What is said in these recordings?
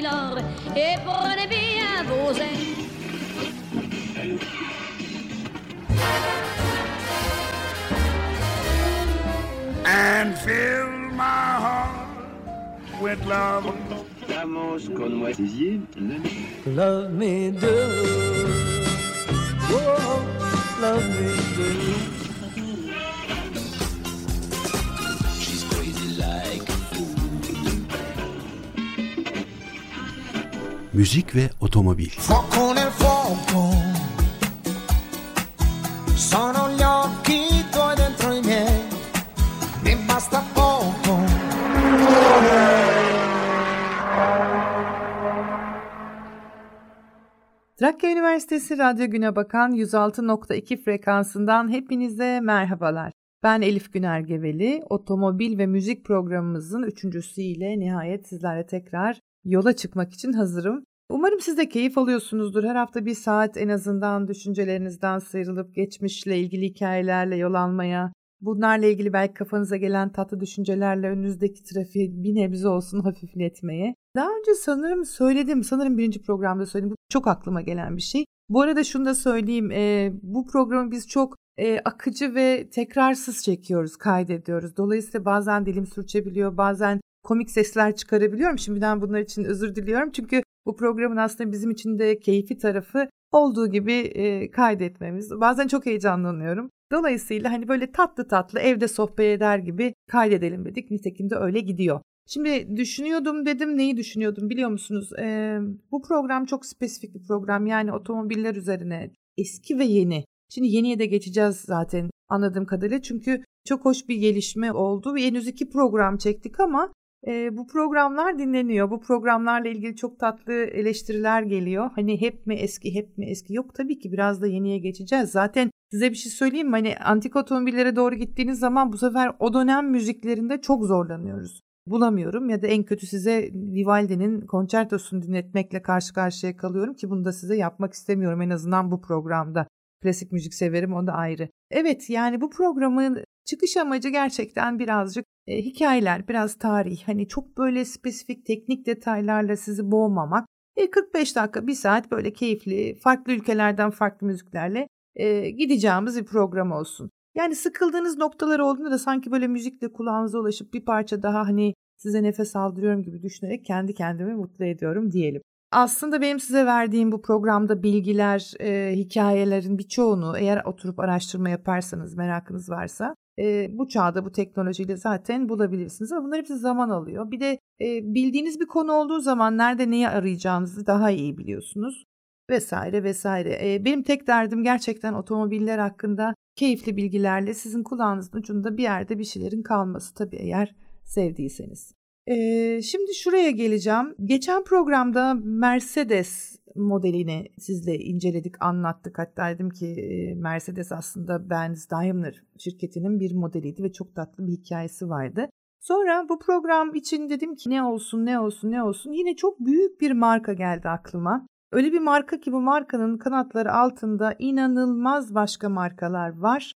Milord, et prenez bien vos ailes. And fill my heart with love. Vamos con moi. Sixième, Love me do. Oh, love me do. Müzik ve otomobil. Fuoco nel fuoco, sono gli occhi tuoi dentro i miei, mi basta poco. Trakya Üniversitesi Radyo Güne Bakan 106.2 frekansından hepinize merhabalar. Ben Elif Güner Geveli, otomobil ve müzik programımızın üçüncüsüyle nihayet sizlerle tekrar yola çıkmak için hazırım. Umarım siz de keyif alıyorsunuzdur. Her hafta bir saat en azından düşüncelerinizden sıyrılıp geçmişle ilgili hikayelerle yol almaya, bunlarla ilgili belki kafanıza gelen tatlı düşüncelerle önünüzdeki trafiği bir nebze olsun hafifletmeye. Daha önce sanırım söyledim, sanırım birinci programda söyledim. Bu çok aklıma gelen bir şey. Bu arada şunu da söyleyeyim, e, bu programı biz çok e, akıcı ve tekrarsız çekiyoruz, kaydediyoruz. Dolayısıyla bazen dilim sürçebiliyor, bazen komik sesler çıkarabiliyorum. Şimdiden bunlar için özür diliyorum. Çünkü bu programın aslında bizim için de keyfi tarafı olduğu gibi e, kaydetmemiz. Bazen çok heyecanlanıyorum. Dolayısıyla hani böyle tatlı tatlı evde sohbet eder gibi kaydedelim dedik. Nitekim de öyle gidiyor. Şimdi düşünüyordum dedim neyi düşünüyordum biliyor musunuz? Ee, bu program çok spesifik bir program yani otomobiller üzerine eski ve yeni. Şimdi yeniye de geçeceğiz zaten anladığım kadarıyla çünkü çok hoş bir gelişme oldu henüz iki program çektik ama e, bu programlar dinleniyor. Bu programlarla ilgili çok tatlı eleştiriler geliyor. Hani hep mi eski hep mi eski yok tabii ki biraz da yeniye geçeceğiz. Zaten size bir şey söyleyeyim mi? Hani antik otomobillere doğru gittiğiniz zaman bu sefer o dönem müziklerinde çok zorlanıyoruz bulamıyorum ya da en kötü size Vivaldi'nin konçertosunu dinletmekle karşı karşıya kalıyorum ki bunu da size yapmak istemiyorum en azından bu programda. Klasik müzik severim o da ayrı. Evet yani bu programın çıkış amacı gerçekten birazcık e, hikayeler, biraz tarih. Hani çok böyle spesifik teknik detaylarla sizi boğmamak. E, 45 dakika, bir saat böyle keyifli, farklı ülkelerden farklı müziklerle e, gideceğimiz bir program olsun. Yani sıkıldığınız noktalar olduğunda da sanki böyle müzikle kulağınıza ulaşıp bir parça daha hani size nefes aldırıyorum gibi düşünerek kendi kendimi mutlu ediyorum diyelim. Aslında benim size verdiğim bu programda bilgiler, e, hikayelerin birçoğunu eğer oturup araştırma yaparsanız, merakınız varsa e, bu çağda bu teknolojiyle zaten bulabilirsiniz. Ama bunlar hepsi zaman alıyor. Bir de e, bildiğiniz bir konu olduğu zaman nerede neyi arayacağınızı daha iyi biliyorsunuz vesaire vesaire. E, benim tek derdim gerçekten otomobiller hakkında keyifli bilgilerle sizin kulağınızın ucunda bir yerde bir şeylerin kalması tabii eğer sevdiyseniz. Ee, şimdi şuraya geleceğim. Geçen programda Mercedes modelini sizle inceledik, anlattık. Hatta dedim ki Mercedes aslında Benz Daimler şirketinin bir modeliydi ve çok tatlı bir hikayesi vardı. Sonra bu program için dedim ki ne olsun ne olsun ne olsun yine çok büyük bir marka geldi aklıma. Öyle bir marka ki bu markanın kanatları altında inanılmaz başka markalar var.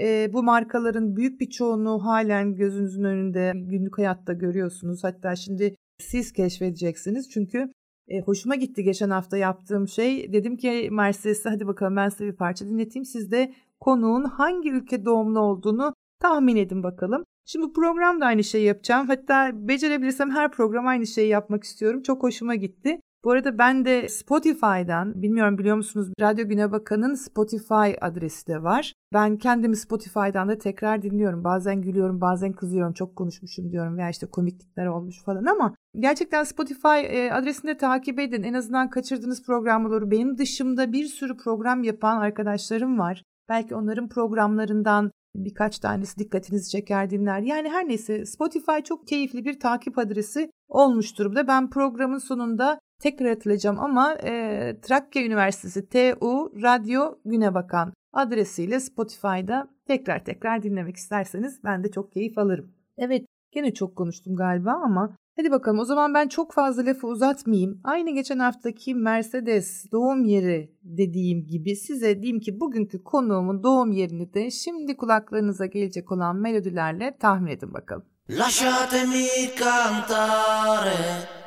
E, bu markaların büyük bir çoğunluğu halen gözünüzün önünde günlük hayatta görüyorsunuz. Hatta şimdi siz keşfedeceksiniz. Çünkü e, hoşuma gitti geçen hafta yaptığım şey. Dedim ki Mercedes'e hadi bakalım ben size bir parça dinleteyim. Siz de konuğun hangi ülke doğumlu olduğunu tahmin edin bakalım. Şimdi programda aynı şeyi yapacağım. Hatta becerebilirsem her program aynı şeyi yapmak istiyorum. Çok hoşuma gitti. Bu arada ben de Spotify'dan, bilmiyorum biliyor musunuz Radyo Güne Bakan'ın Spotify adresi de var. Ben kendimi Spotify'dan da tekrar dinliyorum. Bazen gülüyorum, bazen kızıyorum. Çok konuşmuşum diyorum veya işte komiklikler olmuş falan ama gerçekten Spotify e, adresini de takip edin. En azından kaçırdığınız programları benim dışımda bir sürü program yapan arkadaşlarım var. Belki onların programlarından birkaç tanesi dikkatinizi çeker dinler. Yani her neyse Spotify çok keyifli bir takip adresi olmuş durumda. Ben programın sonunda tekrar hatırlayacağım ama e, Trakya Üniversitesi TU Radyo Güne Bakan adresiyle Spotify'da tekrar tekrar dinlemek isterseniz ben de çok keyif alırım. Evet gene çok konuştum galiba ama hadi bakalım o zaman ben çok fazla lafı uzatmayayım. Aynı geçen haftaki Mercedes doğum yeri dediğim gibi size diyeyim ki bugünkü konuğumun doğum yerini de şimdi kulaklarınıza gelecek olan melodilerle tahmin edin bakalım. Lasciatemi cantare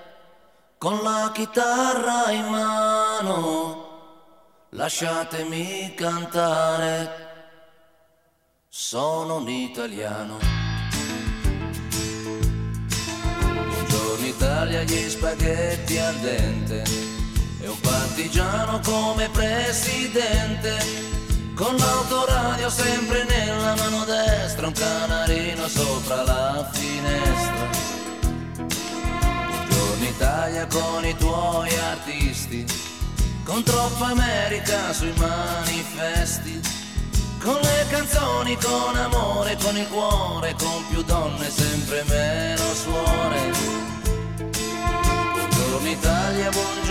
con la chitarra in mano, lasciatemi cantare, sono un italiano. Buongiorno Italia, gli spaghetti al dente, e un partigiano come presidente. Con l'autoradio sempre nella mano destra, un canarino sopra la finestra. Italia con i tuoi artisti, con troppa America sui manifesti, con le canzoni, con amore, con il cuore, con più donne, sempre meno suore. Buongiorno Italia, buongiorno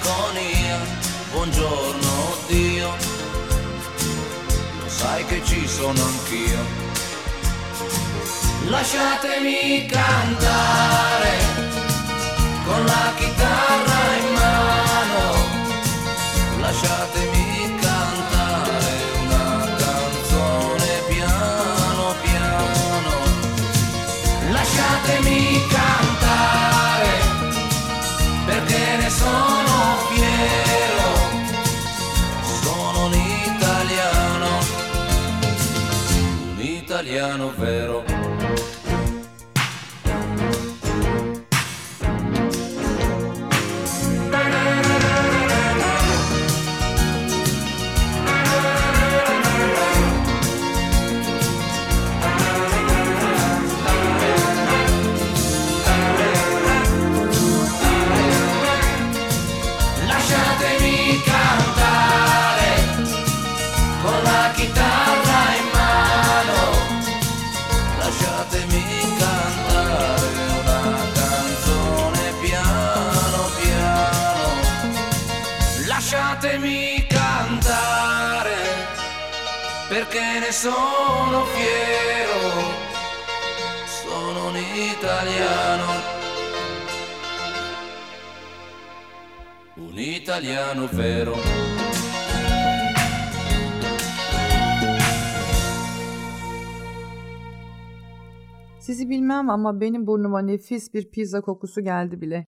malinconia. Buongiorno Dio, lo sai che ci sono anch'io. Lasciatemi cantare con la chitarra in mano, lasciatemi italiano vero. Sono fiero, sono un italiano. un italiano vero. Sizi bilmem ama benim burnuma nefis bir pizza kokusu geldi bile.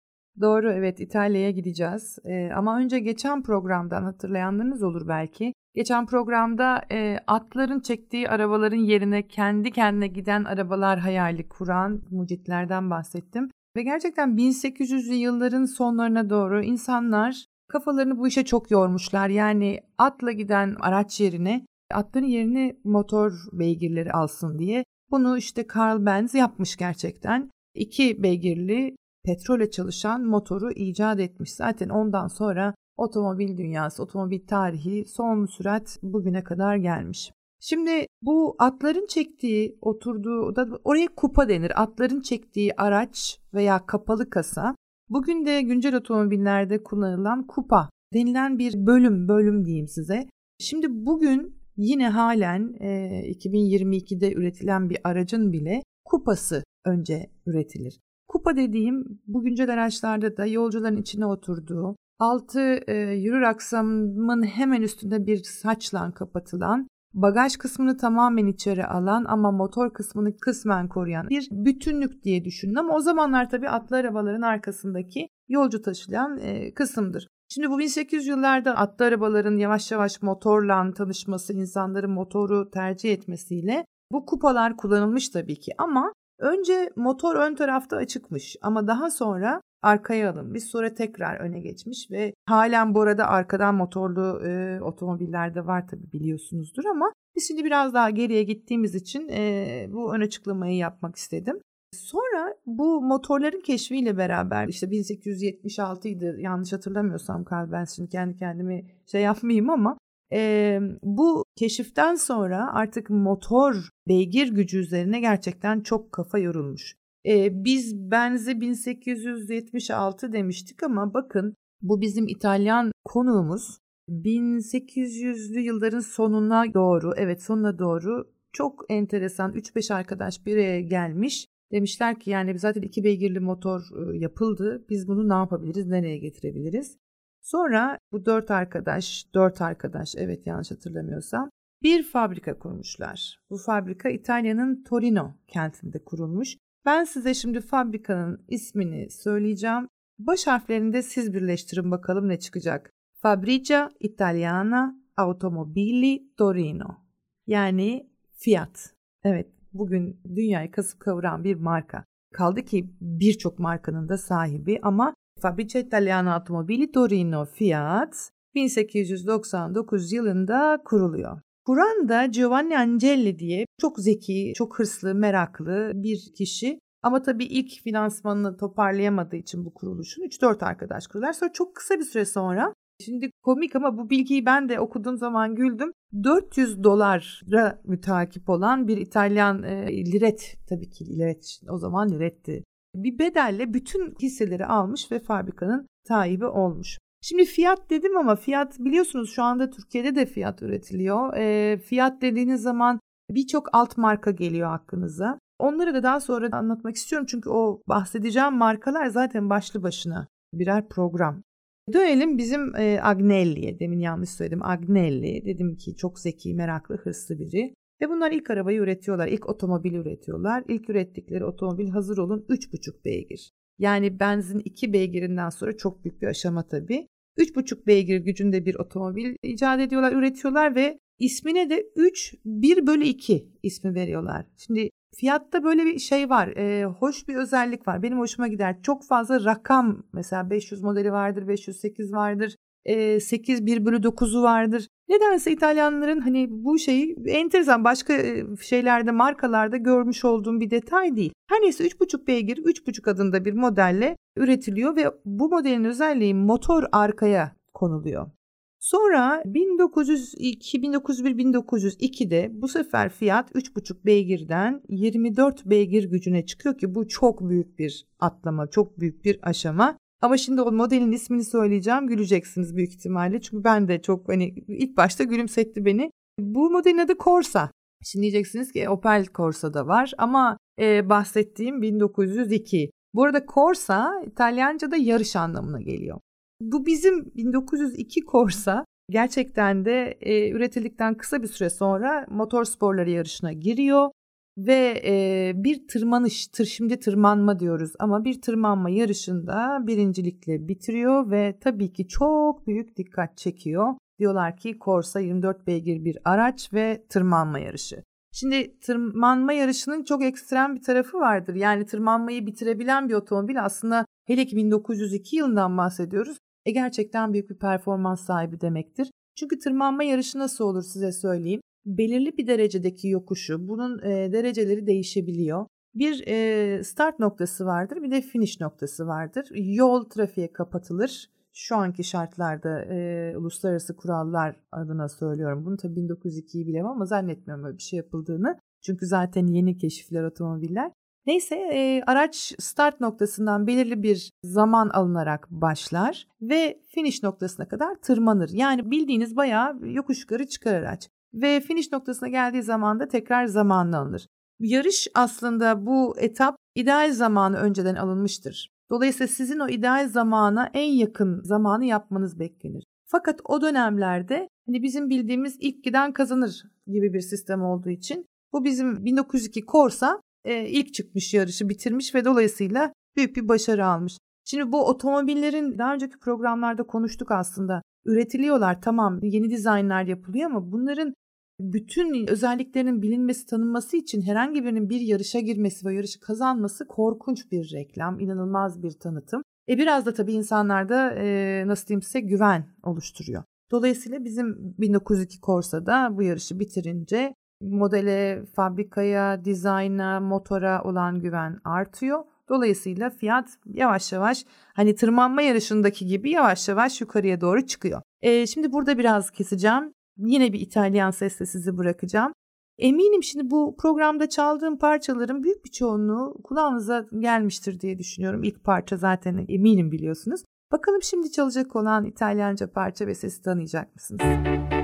Doğru evet İtalya'ya gideceğiz. Ee, ama önce geçen programdan hatırlayanlarınız olur belki. Geçen programda e, atların çektiği arabaların yerine kendi kendine giden arabalar hayali kuran mucitlerden bahsettim. Ve gerçekten 1800'lü yılların sonlarına doğru insanlar kafalarını bu işe çok yormuşlar. Yani atla giden araç yerine atların yerini motor beygirleri alsın diye. Bunu işte Carl Benz yapmış gerçekten. İki beygirli petrole çalışan motoru icat etmiş. Zaten ondan sonra otomobil dünyası, otomobil tarihi son sürat bugüne kadar gelmiş. Şimdi bu atların çektiği, oturduğu da oraya kupa denir. Atların çektiği araç veya kapalı kasa. Bugün de güncel otomobillerde kullanılan kupa denilen bir bölüm, bölüm diyeyim size. Şimdi bugün yine halen e, 2022'de üretilen bir aracın bile kupası önce üretilir. Kupa dediğim bu güncel araçlarda da yolcuların içine oturduğu, altı e, yürür aksamın hemen üstünde bir saçla kapatılan bagaj kısmını tamamen içeri alan ama motor kısmını kısmen koruyan bir bütünlük diye düşünün. Ama o zamanlar tabii atlı arabaların arkasındaki yolcu taşıyan e, kısımdır. Şimdi bu 1800 yıllarda atlı arabaların yavaş yavaş motorla tanışması, insanların motoru tercih etmesiyle bu kupalar kullanılmış tabii ki ama önce motor ön tarafta açıkmış ama daha sonra arkaya alınmış sonra tekrar öne geçmiş ve halen bu arada arkadan motorlu e, otomobillerde var tabii biliyorsunuzdur ama biz şimdi biraz daha geriye gittiğimiz için e, bu ön açıklamayı yapmak istedim. Sonra bu motorların keşfiyle beraber işte 1876 idi yanlış hatırlamıyorsam Carl ben şimdi kendi kendimi şey yapmayayım ama e, bu keşiften sonra artık motor beygir gücü üzerine gerçekten çok kafa yorulmuş. E, biz benze 1876 demiştik ama bakın bu bizim İtalyan konuğumuz 1800'lü yılların sonuna doğru evet sonuna doğru çok enteresan 3-5 arkadaş bir araya gelmiş Demişler ki yani zaten iki beygirli motor yapıldı. Biz bunu ne yapabiliriz, nereye getirebiliriz? Sonra bu dört arkadaş, dört arkadaş evet yanlış hatırlamıyorsam bir fabrika kurmuşlar. Bu fabrika İtalya'nın Torino kentinde kurulmuş. Ben size şimdi fabrikanın ismini söyleyeceğim. Baş harflerini de siz birleştirin bakalım ne çıkacak. Fabrica Italiana Automobili Torino. Yani Fiat. Evet bugün dünyayı kasıp kavuran bir marka. Kaldı ki birçok markanın da sahibi ama Fabrica Italiana Automobili Torino Fiat 1899 yılında kuruluyor. Kuran da Giovanni Angelli diye çok zeki, çok hırslı, meraklı bir kişi. Ama tabii ilk finansmanını toparlayamadığı için bu kuruluşun 3-4 arkadaş kurular. Sonra çok kısa bir süre sonra Şimdi komik ama bu bilgiyi ben de okuduğum zaman güldüm. 400 dolara mütakip olan bir İtalyan e, liret tabii ki liret o zaman liretti. Bir bedelle bütün hisseleri almış ve fabrikanın sahibi olmuş. Şimdi fiyat dedim ama fiyat biliyorsunuz şu anda Türkiye'de de fiyat üretiliyor. E, fiyat dediğiniz zaman birçok alt marka geliyor aklınıza. Onları da daha sonra anlatmak istiyorum çünkü o bahsedeceğim markalar zaten başlı başına birer program. Dönelim bizim e, Agnelli'ye. Demin yanlış söyledim. Agnelli. Dedim ki çok zeki, meraklı, hırslı biri. Ve bunlar ilk arabayı üretiyorlar. ilk otomobili üretiyorlar. İlk ürettikleri otomobil hazır olun 3,5 beygir. Yani benzin 2 beygirinden sonra çok büyük bir aşama tabii. 3,5 beygir gücünde bir otomobil icat ediyorlar, üretiyorlar ve ismine de 3 1 bölü 2 ismi veriyorlar. Şimdi Fiyatta böyle bir şey var. E, hoş bir özellik var. Benim hoşuma gider. Çok fazla rakam mesela 500 modeli vardır, 508 vardır. E, 8 1 bölü 9'u vardır. Nedense İtalyanların hani bu şeyi enteresan başka şeylerde markalarda görmüş olduğum bir detay değil. Her neyse 3.5 beygir 3.5 adında bir modelle üretiliyor ve bu modelin özelliği motor arkaya konuluyor. Sonra 1902, 1901-1902'de bu sefer fiyat 3,5 beygirden 24 beygir gücüne çıkıyor ki bu çok büyük bir atlama, çok büyük bir aşama. Ama şimdi o modelin ismini söyleyeceğim güleceksiniz büyük ihtimalle. Çünkü ben de çok hani ilk başta gülümsetti beni. Bu modelin adı Corsa. Şimdi diyeceksiniz ki Opel Corsa da var ama e, bahsettiğim 1902. Bu arada Corsa İtalyanca'da yarış anlamına geliyor. Bu bizim 1902 Corsa gerçekten de e, üretildikten kısa bir süre sonra motor sporları yarışına giriyor ve e, bir tırmanış, tır, şimdi tırmanma diyoruz ama bir tırmanma yarışında birincilikle bitiriyor ve tabii ki çok büyük dikkat çekiyor. Diyorlar ki Corsa 24 beygir bir araç ve tırmanma yarışı. Şimdi tırmanma yarışının çok ekstrem bir tarafı vardır. Yani tırmanmayı bitirebilen bir otomobil aslında hele ki 1902 yılından bahsediyoruz e gerçekten büyük bir performans sahibi demektir. Çünkü tırmanma yarışı nasıl olur size söyleyeyim. Belirli bir derecedeki yokuşu, bunun e, dereceleri değişebiliyor. Bir e, start noktası vardır, bir de finish noktası vardır. Yol trafiğe kapatılır. Şu anki şartlarda e, uluslararası kurallar adına söylüyorum. Bunu tabii 1902'yi bilemem ama zannetmiyorum böyle bir şey yapıldığını. Çünkü zaten yeni keşifler otomobiller. Neyse e, araç start noktasından belirli bir zaman alınarak başlar ve finish noktasına kadar tırmanır. Yani bildiğiniz bayağı yokuş yukarı çıkar araç. Ve finish noktasına geldiği zaman da tekrar zamanla alınır. Yarış aslında bu etap ideal zamanı önceden alınmıştır. Dolayısıyla sizin o ideal zamana en yakın zamanı yapmanız beklenir. Fakat o dönemlerde hani bizim bildiğimiz ilk giden kazanır gibi bir sistem olduğu için bu bizim 1902 Corsa e, ilk çıkmış yarışı bitirmiş ve dolayısıyla büyük bir başarı almış. Şimdi bu otomobillerin daha önceki programlarda konuştuk aslında. Üretiliyorlar tamam yeni dizaynlar yapılıyor ama bunların bütün özelliklerinin bilinmesi, tanınması için herhangi birinin bir yarışa girmesi ve yarışı kazanması korkunç bir reklam, inanılmaz bir tanıtım. E biraz da tabii insanlarda e, nasıl diyeyim size güven oluşturuyor. Dolayısıyla bizim 1902 Corsa'da bu yarışı bitirince modele, fabrikaya, dizayna, motora olan güven artıyor. Dolayısıyla fiyat yavaş yavaş hani tırmanma yarışındaki gibi yavaş yavaş yukarıya doğru çıkıyor. E, şimdi burada biraz keseceğim. Yine bir İtalyan sesle sizi bırakacağım. Eminim şimdi bu programda çaldığım parçaların büyük bir çoğunluğu kulağınıza gelmiştir diye düşünüyorum. İlk parça zaten eminim biliyorsunuz. Bakalım şimdi çalacak olan İtalyanca parça ve sesi tanıyacak mısınız? Come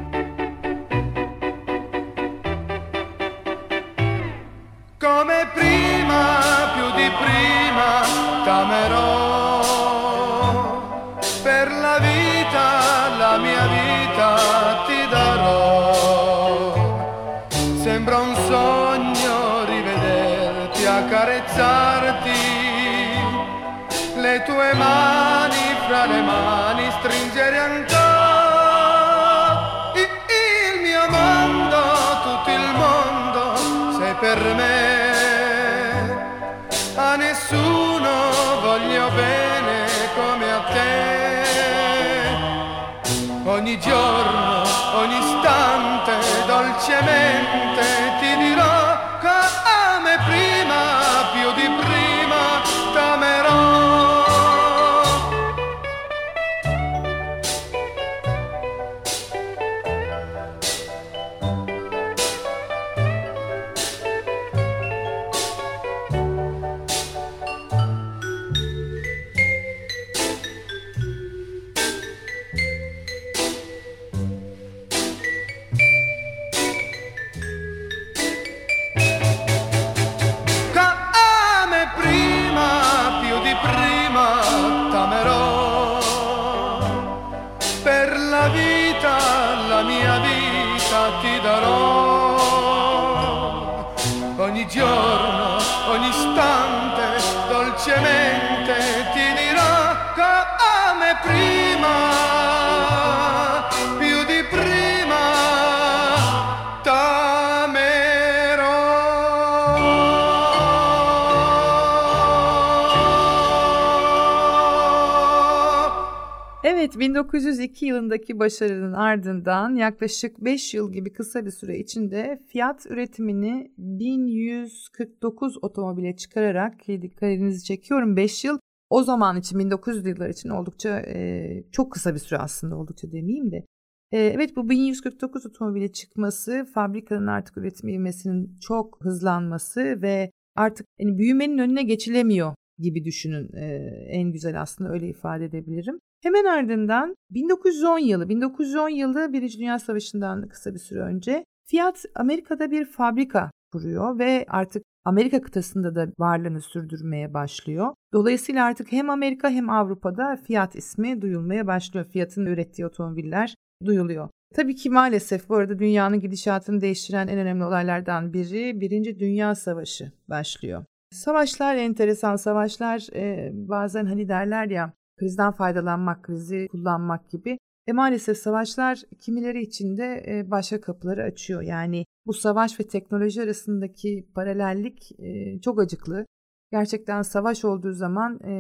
Evet 1902 yılındaki başarının ardından yaklaşık 5 yıl gibi kısa bir süre içinde Fiat üretimini 1149 otomobile çıkararak dikkatinizi çekiyorum 5 yıl o zaman için 1900 yıllar için oldukça e, çok kısa bir süre aslında oldukça demeyeyim de. E, evet bu 1149 otomobile çıkması fabrikanın artık üretim ivmesinin çok hızlanması ve artık yani büyümenin önüne geçilemiyor gibi düşünün e, en güzel aslında öyle ifade edebilirim. Hemen ardından 1910 yılı, 1910 yılı Birinci Dünya Savaşı'ndan kısa bir süre önce Fiat Amerika'da bir fabrika kuruyor ve artık Amerika kıtasında da varlığını sürdürmeye başlıyor. Dolayısıyla artık hem Amerika hem Avrupa'da Fiat ismi duyulmaya başlıyor. Fiat'ın ürettiği otomobiller duyuluyor. Tabii ki maalesef bu arada dünyanın gidişatını değiştiren en önemli olaylardan biri Birinci Dünya Savaşı başlıyor. Savaşlar enteresan savaşlar e, bazen hani derler ya krizden faydalanmak, krizi kullanmak gibi. E maalesef savaşlar kimileri için de e, başka kapıları açıyor. Yani bu savaş ve teknoloji arasındaki paralellik e, çok acıklı. Gerçekten savaş olduğu zaman e,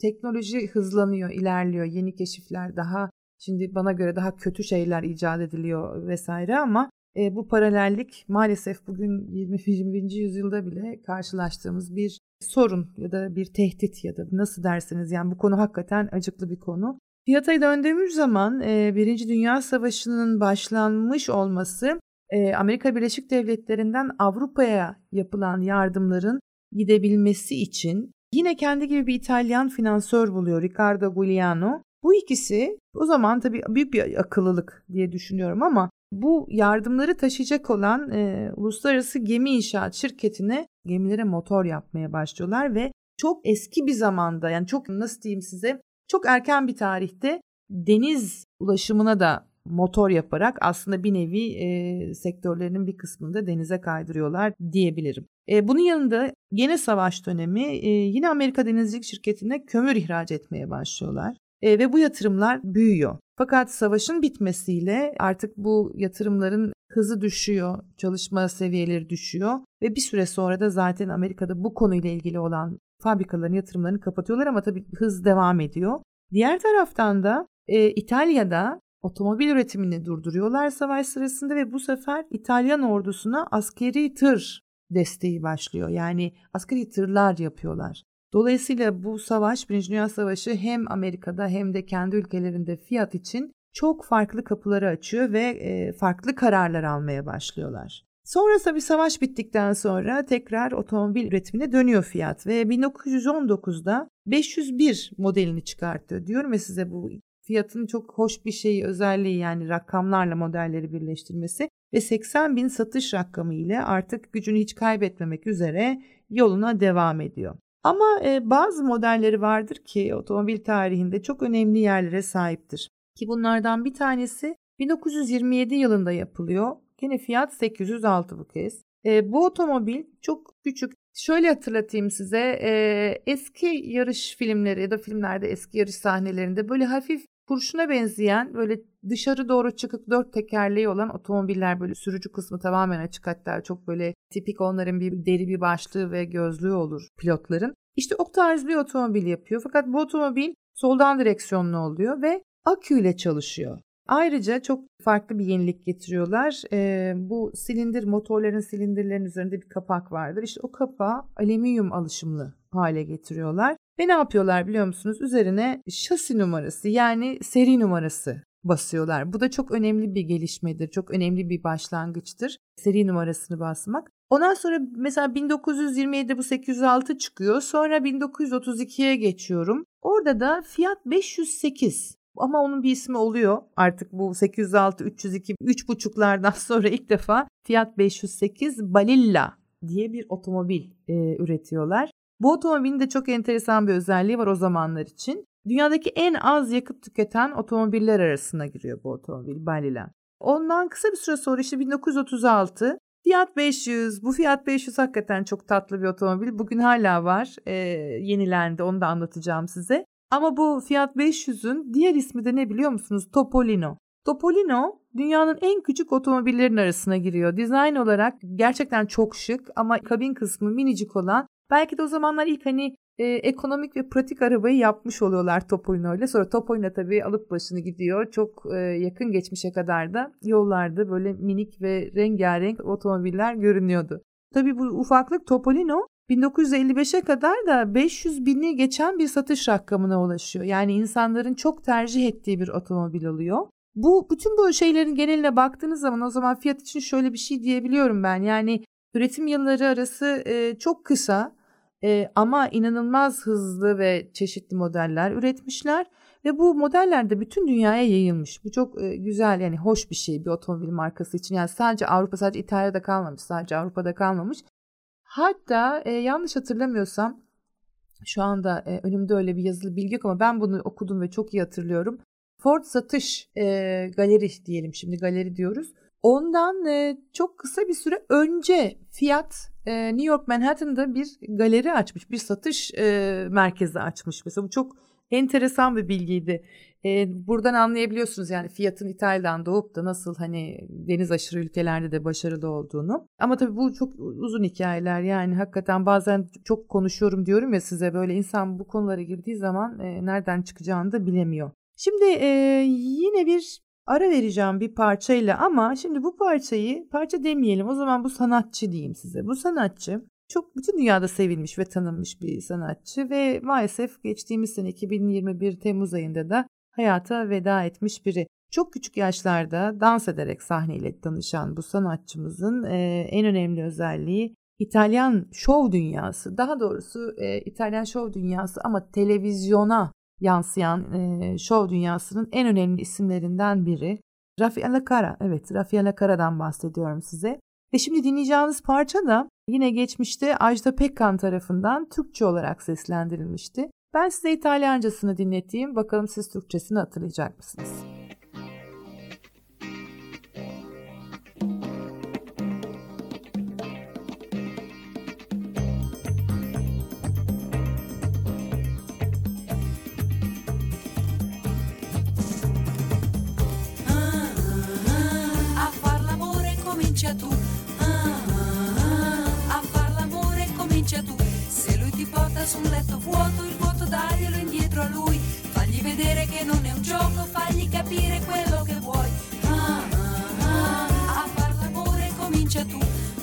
teknoloji hızlanıyor, ilerliyor. Yeni keşifler daha şimdi bana göre daha kötü şeyler icat ediliyor vesaire ama e, bu paralellik maalesef bugün 20. 21. yüzyılda bile karşılaştığımız bir sorun ya da bir tehdit ya da nasıl derseniz yani bu konu hakikaten acıklı bir konu. Fiyat'a döndüğümüz zaman e, Birinci Dünya Savaşı'nın başlanmış olması e, Amerika Birleşik Devletleri'nden Avrupa'ya yapılan yardımların gidebilmesi için yine kendi gibi bir İtalyan finansör buluyor Riccardo Giuliano. Bu ikisi o zaman tabii büyük bir akıllılık diye düşünüyorum ama bu yardımları taşıyacak olan e, uluslararası gemi inşaat şirketine gemilere motor yapmaya başlıyorlar ve çok eski bir zamanda yani çok nasıl diyeyim size çok erken bir tarihte deniz ulaşımına da motor yaparak aslında bir nevi e, sektörlerinin bir kısmını da denize kaydırıyorlar diyebilirim. E, bunun yanında gene savaş dönemi e, yine Amerika Denizcilik Şirketi'ne kömür ihraç etmeye başlıyorlar. E, ve bu yatırımlar büyüyor. Fakat savaşın bitmesiyle artık bu yatırımların hızı düşüyor, çalışma seviyeleri düşüyor ve bir süre sonra da zaten Amerika'da bu konuyla ilgili olan fabrikaların yatırımlarını kapatıyorlar ama tabii hız devam ediyor. Diğer taraftan da e, İtalya'da otomobil üretimini durduruyorlar savaş sırasında ve bu sefer İtalyan ordusuna askeri tır desteği başlıyor. Yani askeri tırlar yapıyorlar. Dolayısıyla bu savaş, Birinci Dünya Savaşı hem Amerika'da hem de kendi ülkelerinde Fiat için çok farklı kapıları açıyor ve e, farklı kararlar almaya başlıyorlar. Sonrasında bir savaş bittikten sonra tekrar otomobil üretimine dönüyor Fiat ve 1919'da 501 modelini çıkarttı. Diyorum ya size bu Fiat'ın çok hoş bir şeyi özelliği yani rakamlarla modelleri birleştirmesi ve 80 bin satış rakamı ile artık gücünü hiç kaybetmemek üzere yoluna devam ediyor. Ama e, bazı modelleri vardır ki otomobil tarihinde çok önemli yerlere sahiptir. Ki bunlardan bir tanesi 1927 yılında yapılıyor. Yine Fiat 806 bu kez. E, bu otomobil çok küçük. Şöyle hatırlatayım size e, eski yarış filmleri ya da filmlerde eski yarış sahnelerinde böyle hafif kurşuna benzeyen böyle dışarı doğru çıkıp dört tekerleği olan otomobiller böyle sürücü kısmı tamamen açık hatta çok böyle tipik onların bir deri bir başlığı ve gözlüğü olur pilotların. İşte o tarz bir otomobil yapıyor fakat bu otomobil soldan direksiyonlu oluyor ve aküyle çalışıyor. Ayrıca çok farklı bir yenilik getiriyorlar. Ee, bu silindir motorların silindirlerin üzerinde bir kapak vardır. İşte o kapağı alüminyum alışımlı hale getiriyorlar. Ve ne yapıyorlar biliyor musunuz? Üzerine şasi numarası yani seri numarası basıyorlar. Bu da çok önemli bir gelişmedir. Çok önemli bir başlangıçtır. Seri numarasını basmak. Ondan sonra mesela 1927'de bu 806 çıkıyor. Sonra 1932'ye geçiyorum. Orada da Fiat 508 ama onun bir ismi oluyor. Artık bu 806, 302, 3.5'lardan sonra ilk defa Fiat 508 Balilla diye bir otomobil e, üretiyorlar. Bu otomobilin de çok enteresan bir özelliği var o zamanlar için. Dünyadaki en az yakıt tüketen otomobiller arasına giriyor bu otomobil Balilla. Ondan kısa bir süre sonra işte 1936 Fiat 500. Bu Fiat 500 hakikaten çok tatlı bir otomobil. Bugün hala var. E, yenilendi. Onu da anlatacağım size. Ama bu Fiat 500'ün diğer ismi de ne biliyor musunuz? Topolino. Topolino dünyanın en küçük otomobillerin arasına giriyor. Dizayn olarak gerçekten çok şık ama kabin kısmı minicik olan belki de o zamanlar ilk hani e, ekonomik ve pratik arabayı yapmış oluyorlar Topolino ile. Sonra Topolino tabii alıp başını gidiyor. Çok e, yakın geçmişe kadar da yollarda böyle minik ve rengarenk otomobiller görünüyordu. Tabii bu ufaklık Topolino 1955'e kadar da 500 bini geçen bir satış rakamına ulaşıyor. Yani insanların çok tercih ettiği bir otomobil oluyor. Bu bütün bu şeylerin geneline baktığınız zaman o zaman fiyat için şöyle bir şey diyebiliyorum ben. Yani üretim yılları arası e, çok kısa e, ama inanılmaz hızlı ve çeşitli modeller üretmişler ve bu modeller de bütün dünyaya yayılmış. Bu çok e, güzel yani hoş bir şey bir otomobil markası için. Yani sadece Avrupa sadece İtalya'da kalmamış, sadece Avrupa'da kalmamış. Hatta e, yanlış hatırlamıyorsam şu anda e, önümde öyle bir yazılı bilgi yok ama ben bunu okudum ve çok iyi hatırlıyorum. Ford satış e, galeri diyelim şimdi galeri diyoruz. Ondan e, çok kısa bir süre önce Fiat e, New York Manhattan'da bir galeri açmış, bir satış e, merkezi açmış. Mesela bu çok enteresan bir bilgiydi. E, buradan anlayabiliyorsunuz yani fiyatın İtalya'dan doğup da nasıl hani deniz aşırı ülkelerde de başarılı olduğunu. Ama tabii bu çok uzun hikayeler yani hakikaten bazen çok konuşuyorum diyorum ya size böyle insan bu konulara girdiği zaman e, nereden çıkacağını da bilemiyor. Şimdi e, yine bir ara vereceğim bir parçayla ama şimdi bu parçayı parça demeyelim o zaman bu sanatçı diyeyim size. Bu sanatçı çok bütün dünyada sevilmiş ve tanınmış bir sanatçı ve maalesef geçtiğimiz sene 2021 Temmuz ayında da hayata veda etmiş biri. Çok küçük yaşlarda dans ederek sahneyle tanışan bu sanatçımızın e, en önemli özelliği İtalyan şov dünyası. Daha doğrusu e, İtalyan şov dünyası ama televizyona yansıyan e, şov dünyasının en önemli isimlerinden biri. Raffaella Cara, evet Raffaella Cara'dan bahsediyorum size. Ve şimdi dinleyeceğiniz parça da yine geçmişte Ajda Pekkan tarafından Türkçe olarak seslendirilmişti. Ben size İtalyancasını dinleteyim. Bakalım siz Türkçesini hatırlayacak mısınız? Ti porta su un letto vuoto, il vuoto daglielo indietro a lui. Fagli vedere che non è un gioco, fagli capire quello che vuoi. Ah, ah, ah, a far l'amore comincia tu.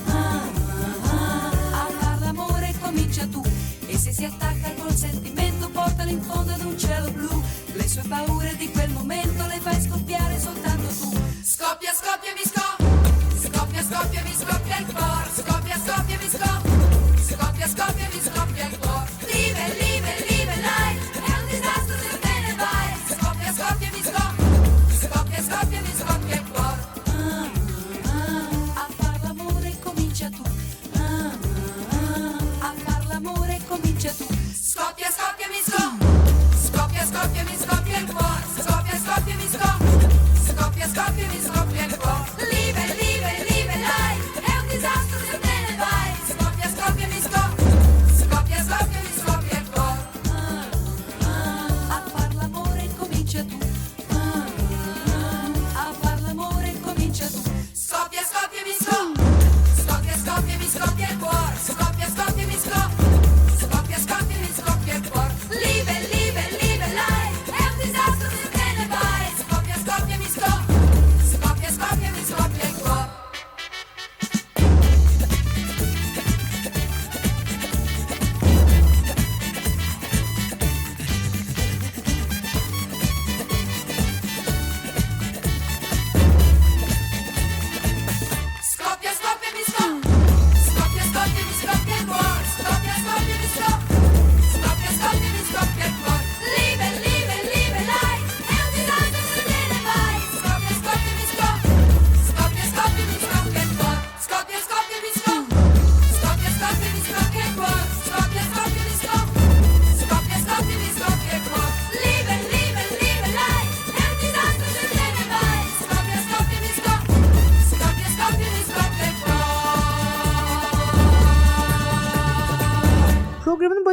Ah, ah, ah, a far l'amore comincia tu. E se si attacca col sentimento, portalo in fondo ad un cielo blu. Le sue paure di quel momento le fai scoppiare soltanto tu. Scoppia, scoppia, mi scoppia. Scoppia, scoppia, mi scoppia il cuore. Scoppia, scoppia, mi scoppia. Scoppia, scoppia, mi scoppia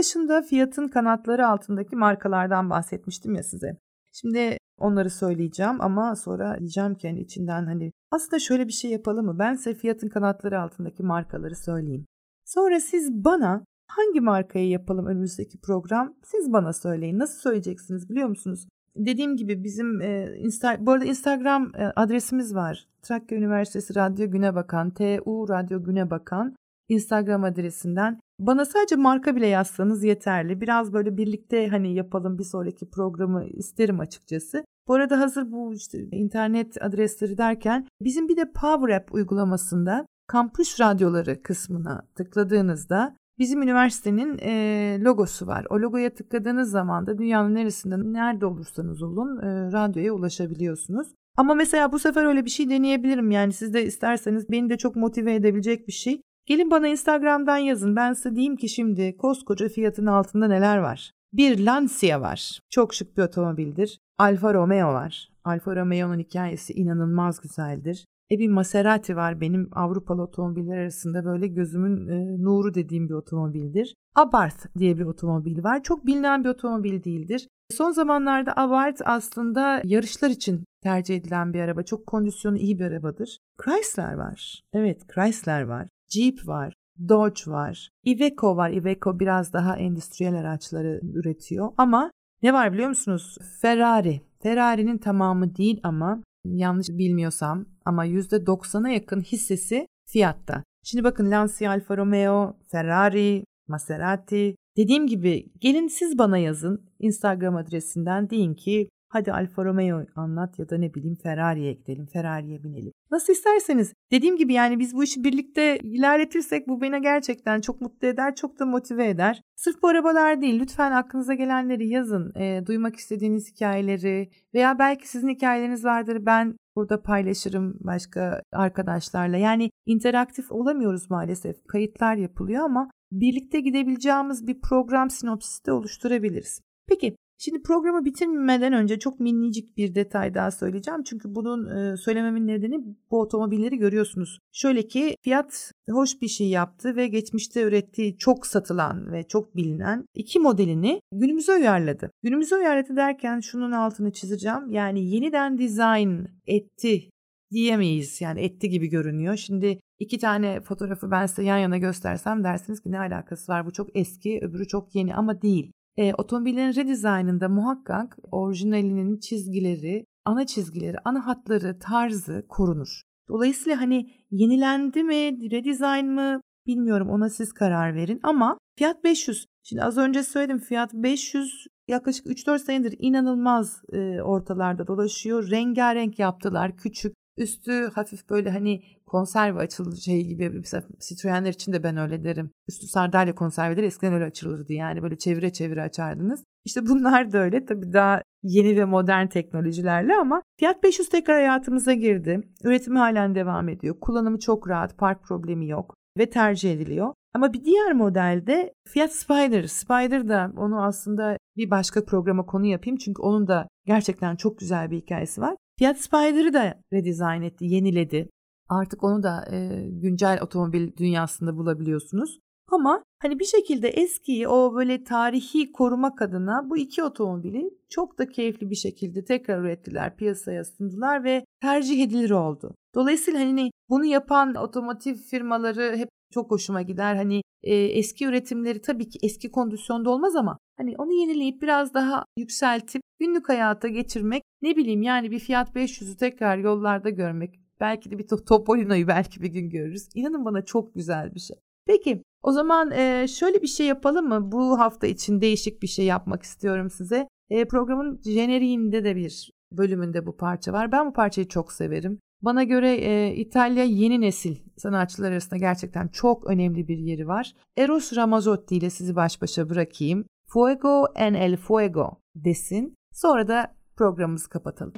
başında fiyatın kanatları altındaki markalardan bahsetmiştim ya size. Şimdi onları söyleyeceğim ama sonra diyeceğim ki hani içinden hani aslında şöyle bir şey yapalım mı? Ben size fiyatın kanatları altındaki markaları söyleyeyim. Sonra siz bana hangi markayı yapalım önümüzdeki program siz bana söyleyin. Nasıl söyleyeceksiniz biliyor musunuz? Dediğim gibi bizim e, Insta, bu arada Instagram e, adresimiz var. Trakya Üniversitesi Radyo Güne Bakan, TU Radyo Güne Bakan Instagram adresinden. Bana sadece marka bile yazsanız yeterli. Biraz böyle birlikte hani yapalım bir sonraki programı isterim açıkçası. Bu arada hazır bu işte internet adresleri derken bizim bir de Power App uygulamasında kampüs radyoları kısmına tıkladığınızda bizim üniversitenin e, logosu var. O logoya tıkladığınız zaman da dünyanın neresinde nerede olursanız olun e, radyoya ulaşabiliyorsunuz. Ama mesela bu sefer öyle bir şey deneyebilirim. Yani siz de isterseniz beni de çok motive edebilecek bir şey. Gelin bana Instagram'dan yazın. Ben size diyeyim ki şimdi koskoca fiyatın altında neler var. Bir Lancia var. Çok şık bir otomobildir. Alfa Romeo var. Alfa Romeo'nun hikayesi inanılmaz güzeldir. E bir Maserati var benim Avrupalı otomobiller arasında böyle gözümün e, nuru dediğim bir otomobildir. Abarth diye bir otomobil var. Çok bilinen bir otomobil değildir. Son zamanlarda Abarth aslında yarışlar için tercih edilen bir araba. Çok kondisyonu iyi bir arabadır. Chrysler var. Evet Chrysler var. Jeep var. Dodge var. Iveco var. Iveco biraz daha endüstriyel araçları üretiyor. Ama ne var biliyor musunuz? Ferrari. Ferrari'nin tamamı değil ama yanlış bilmiyorsam ama %90'a yakın hissesi Fiat'ta. Şimdi bakın Lancia Alfa Romeo, Ferrari, Maserati. Dediğim gibi gelin siz bana yazın Instagram adresinden deyin ki hadi Alfa Romeo anlat ya da ne bileyim Ferrari'ye gidelim, Ferrari'ye binelim. Nasıl isterseniz. Dediğim gibi yani biz bu işi birlikte ilerletirsek bu beni gerçekten çok mutlu eder, çok da motive eder. Sırf bu arabalar değil, lütfen aklınıza gelenleri yazın. E, duymak istediğiniz hikayeleri veya belki sizin hikayeleriniz vardır. Ben burada paylaşırım başka arkadaşlarla. Yani interaktif olamıyoruz maalesef. Kayıtlar yapılıyor ama birlikte gidebileceğimiz bir program sinopsisi de oluşturabiliriz. Peki Şimdi programı bitirmeden önce çok minicik bir detay daha söyleyeceğim. Çünkü bunun e, söylememin nedeni bu otomobilleri görüyorsunuz. Şöyle ki Fiat hoş bir şey yaptı ve geçmişte ürettiği çok satılan ve çok bilinen iki modelini günümüze uyarladı. Günümüze uyarladı derken şunun altını çizeceğim. Yani yeniden dizayn etti diyemeyiz. Yani etti gibi görünüyor. Şimdi İki tane fotoğrafı ben size yan yana göstersem dersiniz ki ne alakası var bu çok eski öbürü çok yeni ama değil. E, otomobillerin redesign'ında muhakkak orijinalinin çizgileri, ana çizgileri, ana hatları, tarzı korunur. Dolayısıyla hani yenilendi mi, redesign mı bilmiyorum ona siz karar verin ama Fiat 500 şimdi az önce söyledim Fiat 500 yaklaşık 3-4 senedir inanılmaz e, ortalarda dolaşıyor. Rengarenk yaptılar. Küçük, üstü hafif böyle hani konserve açılır şey gibi mesela Citroenler için de ben öyle derim. Üstü sardalya konserveleri eskiden öyle açılırdı yani böyle çevire çevire açardınız. İşte bunlar da öyle tabii daha yeni ve modern teknolojilerle ama Fiat 500 tekrar hayatımıza girdi. Üretimi halen devam ediyor. Kullanımı çok rahat, park problemi yok ve tercih ediliyor. Ama bir diğer modelde Fiat Spider. Spider da onu aslında bir başka programa konu yapayım çünkü onun da gerçekten çok güzel bir hikayesi var. Fiat Spider'ı da redesign etti, yeniledi. Artık onu da e, güncel otomobil dünyasında bulabiliyorsunuz. Ama hani bir şekilde eskiyi o böyle tarihi korumak adına bu iki otomobili çok da keyifli bir şekilde tekrar ürettiler, piyasaya sundular ve tercih edilir oldu. Dolayısıyla hani bunu yapan otomotiv firmaları hep çok hoşuma gider. Hani e, eski üretimleri tabii ki eski kondisyonda olmaz ama hani onu yenileyip biraz daha yükseltip günlük hayata geçirmek ne bileyim yani bir Fiat 500'ü tekrar yollarda görmek belki de bir Topolino'yu belki bir gün görürüz. İnanın bana çok güzel bir şey. Peki o zaman e, şöyle bir şey yapalım mı? Bu hafta için değişik bir şey yapmak istiyorum size. E, programın jeneriğinde de bir bölümünde bu parça var. Ben bu parçayı çok severim. Bana göre e, İtalya yeni nesil sanatçılar arasında gerçekten çok önemli bir yeri var. Eros Ramazzotti ile sizi baş başa bırakayım. Fuego en el fuego desin. Sonra da programımızı kapatalım.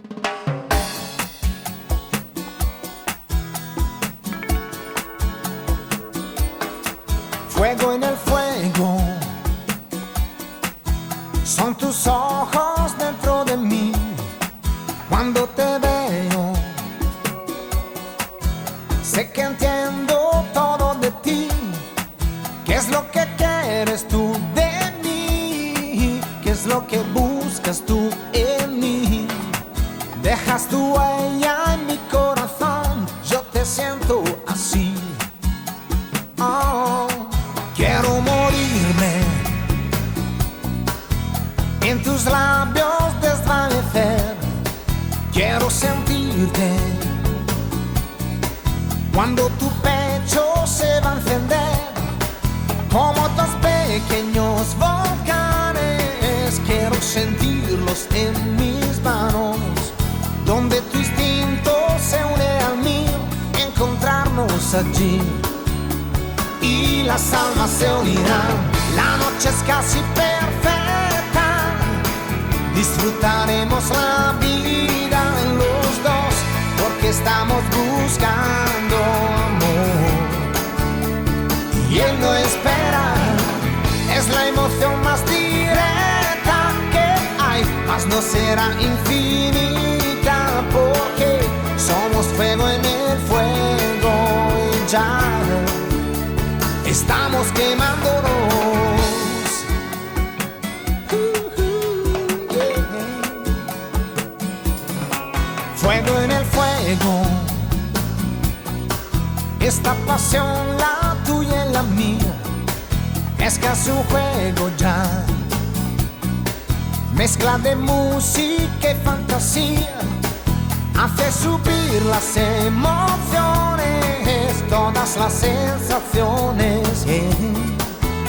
Fuego en el fuego. Son tus ojos Dejas tu allí y las almas se unirán. La noche es casi perfecta, disfrutaremos la vida en los dos, porque estamos buscando amor. Y él no espera, es la emoción más directa que hay, mas no será infinita, porque somos fuego en el fuego estamos quemándonos. Fuego en el fuego. Esta pasión, la tuya y la mía, es casi un juego ya. Mezcla de música y fantasía hace subir las emociones, todas las sensaciones. yeah.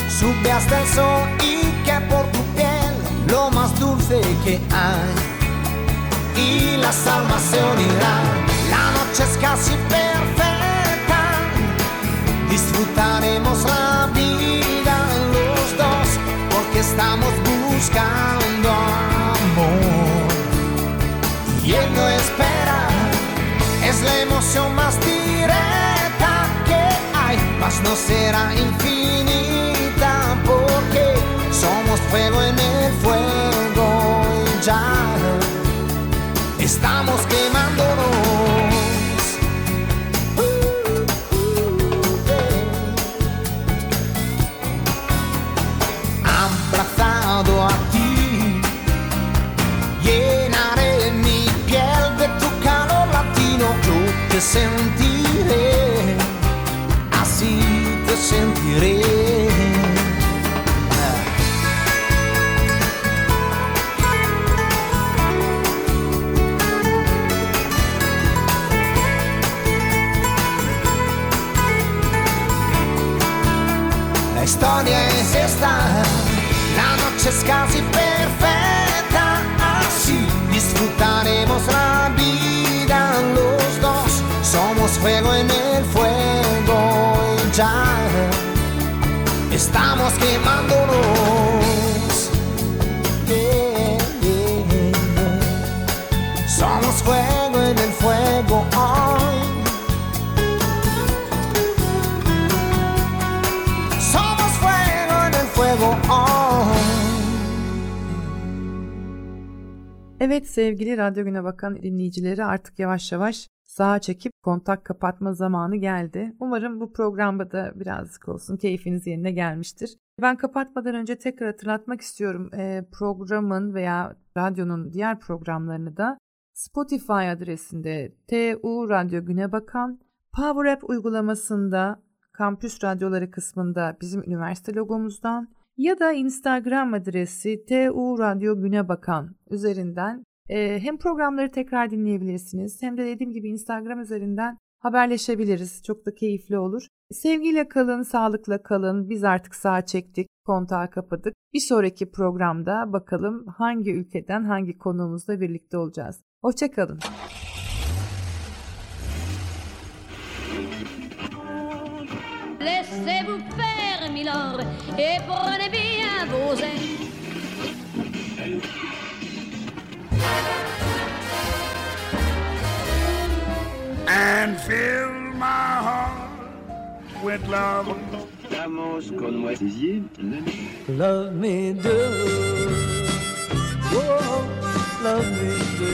Sube hasta el sol y que por tu piel lo más dulce que hay. Y las almas se unirán, la noche es casi perfecta. Disfrutaremos la vida los dos, porque estamos buscando amor y él no espera. Es la emoción más directa no será infinita porque somos fuego en el fuego y ya estamos quemándonos. Abrazado a ti Llenaré mi piel de tu calor latino, yo te sentiré querer. La historia es esta, la noche es casi perfecta, así disfrutaremos la vida los dos. Somos fuego en el fuego estamos quemándonos. Yeah, yeah, yeah. Somos fuego en el fuego hoy. Somos fuego en el fuego hoy. Evet sevgili Radyo Güne Bakan dinleyicileri artık yavaş yavaş sağa çekip kontak kapatma zamanı geldi. Umarım bu programda da birazcık olsun keyfiniz yerine gelmiştir. Ben kapatmadan önce tekrar hatırlatmak istiyorum e, programın veya radyonun diğer programlarını da Spotify adresinde TU Radyo Güne Bakan, Power App uygulamasında kampüs radyoları kısmında bizim üniversite logomuzdan ya da Instagram adresi TU Radyo Güne Bakan üzerinden e, hem programları tekrar dinleyebilirsiniz hem de dediğim gibi Instagram üzerinden haberleşebiliriz. Çok da keyifli olur. Sevgiyle kalın, sağlıkla kalın. Biz artık sağ çektik, kontağı kapadık. Bir sonraki programda bakalım hangi ülkeden hangi konuğumuzla birlikte olacağız. Hoşçakalın. Laissez-vous faire, Milord, et prenez bien vos ailes. And fill my heart with love. Vamos con moi, Zizi. Love me do. Whoa, love me do.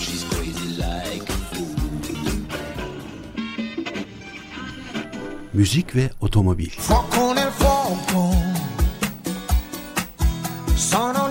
She's crazy like Müzik ve otomobil. Fuoco nel fuoco, Sono